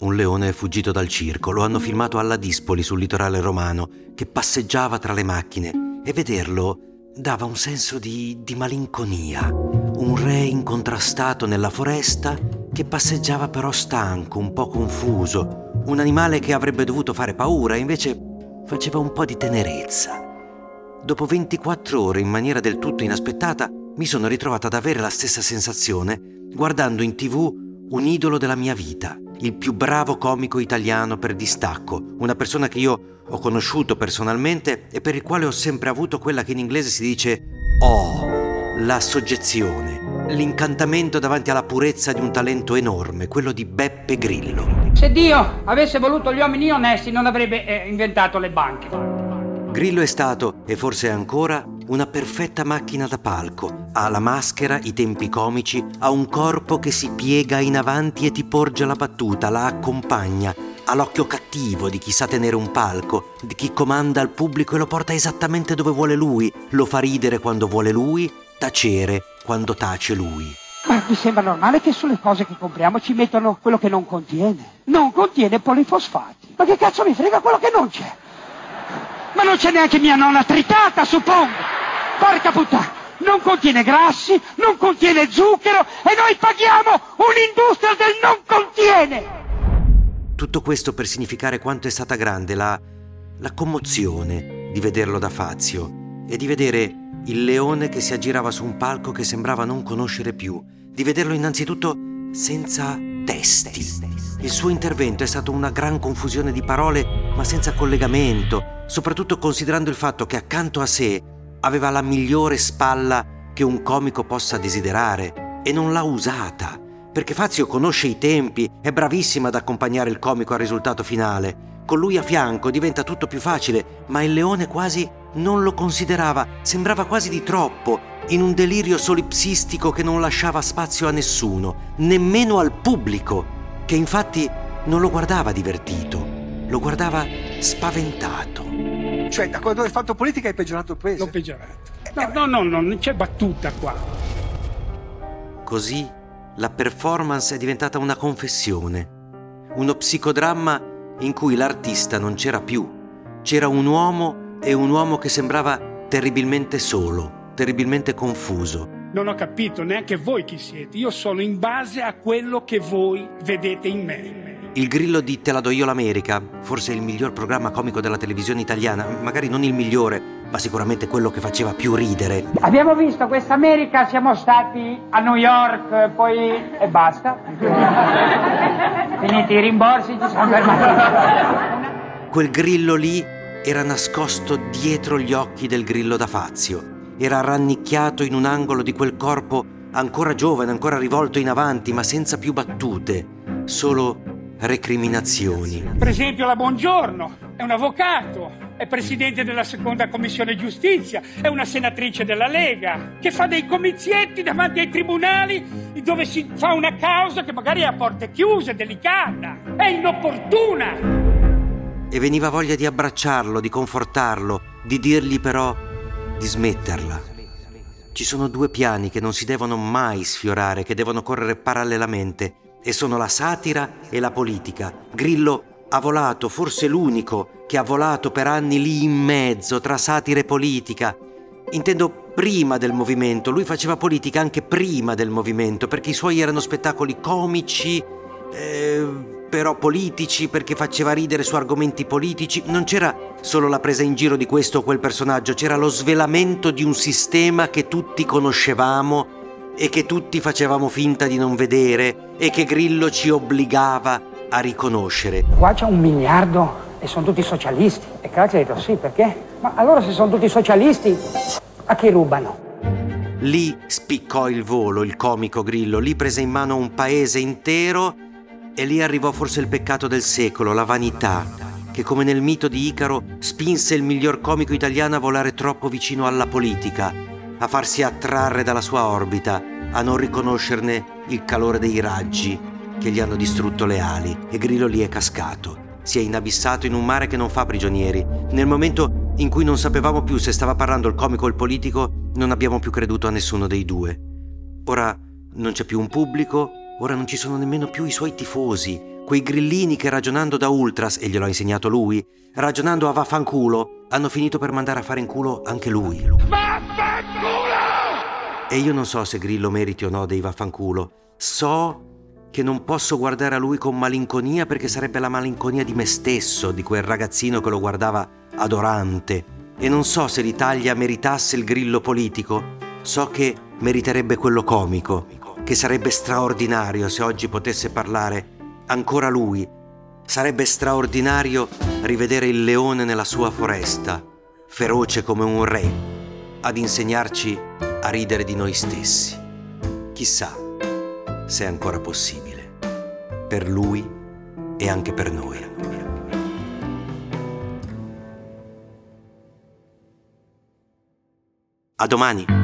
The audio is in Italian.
un leone è fuggito dal circo, lo hanno filmato alla Dispoli sul litorale romano, che passeggiava tra le macchine e vederlo dava un senso di, di malinconia. Un re incontrastato nella foresta che passeggiava però stanco, un po' confuso, un animale che avrebbe dovuto fare paura, invece faceva un po' di tenerezza. Dopo 24 ore, in maniera del tutto inaspettata, mi sono ritrovata ad avere la stessa sensazione guardando in tv un idolo della mia vita, il più bravo comico italiano per distacco, una persona che io ho conosciuto personalmente e per il quale ho sempre avuto quella che in inglese si dice oh, la soggezione, l'incantamento davanti alla purezza di un talento enorme, quello di Beppe Grillo. Se Dio avesse voluto gli uomini onesti non avrebbe eh, inventato le banche. Grillo è stato, e forse ancora, una perfetta macchina da palco. Ha la maschera, i tempi comici, ha un corpo che si piega in avanti e ti porge la battuta, la accompagna. Ha l'occhio cattivo di chi sa tenere un palco, di chi comanda il pubblico e lo porta esattamente dove vuole lui, lo fa ridere quando vuole lui, tacere quando tace lui. Ma mi sembra normale che sulle cose che compriamo ci mettano quello che non contiene. Non contiene polifosfati. Ma che cazzo mi frega quello che non c'è? Ma non c'è neanche mia nonna tritata, suppongo. Porca puttana. Non contiene grassi, non contiene zucchero e noi paghiamo un'industria del non contiene. Tutto questo per significare quanto è stata grande la, la commozione di vederlo da Fazio e di vedere il leone che si aggirava su un palco che sembrava non conoscere più, di vederlo innanzitutto senza testi. Il suo intervento è stato una gran confusione di parole, ma senza collegamento, soprattutto considerando il fatto che accanto a sé aveva la migliore spalla che un comico possa desiderare e non l'ha usata, perché Fazio conosce i tempi, è bravissimo ad accompagnare il comico al risultato finale. Con lui a fianco diventa tutto più facile, ma il leone quasi non lo considerava, sembrava quasi di troppo, in un delirio solipsistico che non lasciava spazio a nessuno, nemmeno al pubblico, che infatti non lo guardava divertito, lo guardava spaventato. Cioè, da quando hai fatto politica hai peggiorato il paese? L'ho peggiorato. No, no, no, no, non c'è battuta qua. Così la performance è diventata una confessione, uno psicodramma in cui l'artista non c'era più, c'era un uomo e un uomo che sembrava terribilmente solo, terribilmente confuso. Non ho capito neanche voi chi siete. Io sono in base a quello che voi vedete in me. Il grillo di Te la do io l'America, forse il miglior programma comico della televisione italiana, magari non il migliore, ma sicuramente quello che faceva più ridere. Abbiamo visto questa America, siamo stati a New York, poi e basta. Finiti i rimborsi, ci siamo fermati. Quel grillo lì era nascosto dietro gli occhi del grillo da Fazio. Era rannicchiato in un angolo di quel corpo ancora giovane, ancora rivolto in avanti, ma senza più battute, solo recriminazioni. Per esempio la Buongiorno, è un avvocato, è presidente della seconda commissione giustizia, è una senatrice della Lega, che fa dei comizietti davanti ai tribunali dove si fa una causa che magari è a porte chiuse, delicata, è inopportuna. E veniva voglia di abbracciarlo, di confortarlo, di dirgli però di smetterla. Ci sono due piani che non si devono mai sfiorare, che devono correre parallelamente e sono la satira e la politica. Grillo ha volato, forse l'unico che ha volato per anni lì in mezzo tra satira e politica. Intendo prima del movimento, lui faceva politica anche prima del movimento, perché i suoi erano spettacoli comici, eh, però politici perché faceva ridere su argomenti politici. Non c'era solo la presa in giro di questo o quel personaggio, c'era lo svelamento di un sistema che tutti conoscevamo e che tutti facevamo finta di non vedere e che Grillo ci obbligava a riconoscere. Qua c'è un miliardo e sono tutti socialisti. E Craxi ha detto sì, perché? Ma allora se sono tutti socialisti, a chi rubano? Lì spiccò il volo il comico Grillo, lì prese in mano un paese intero e lì arrivò forse il peccato del secolo, la vanità, che come nel mito di Icaro spinse il miglior comico italiano a volare troppo vicino alla politica, a farsi attrarre dalla sua orbita, a non riconoscerne il calore dei raggi che gli hanno distrutto le ali e Grillo lì è cascato. Si è inabissato in un mare che non fa prigionieri. Nel momento in cui non sapevamo più se stava parlando il comico o il politico, non abbiamo più creduto a nessuno dei due. Ora non c'è più un pubblico, ora non ci sono nemmeno più i suoi tifosi, quei grillini che ragionando da ultras, e glielo ha insegnato lui, ragionando a vaffanculo, hanno finito per mandare a fare in culo anche lui. E io non so se Grillo meriti o no dei vaffanculo. So che non posso guardare a lui con malinconia perché sarebbe la malinconia di me stesso, di quel ragazzino che lo guardava adorante. E non so se l'Italia meritasse il grillo politico, so che meriterebbe quello comico, che sarebbe straordinario se oggi potesse parlare ancora lui. Sarebbe straordinario rivedere il leone nella sua foresta, feroce come un re, ad insegnarci a ridere di noi stessi. Chissà se è ancora possibile, per lui e anche per noi. A domani!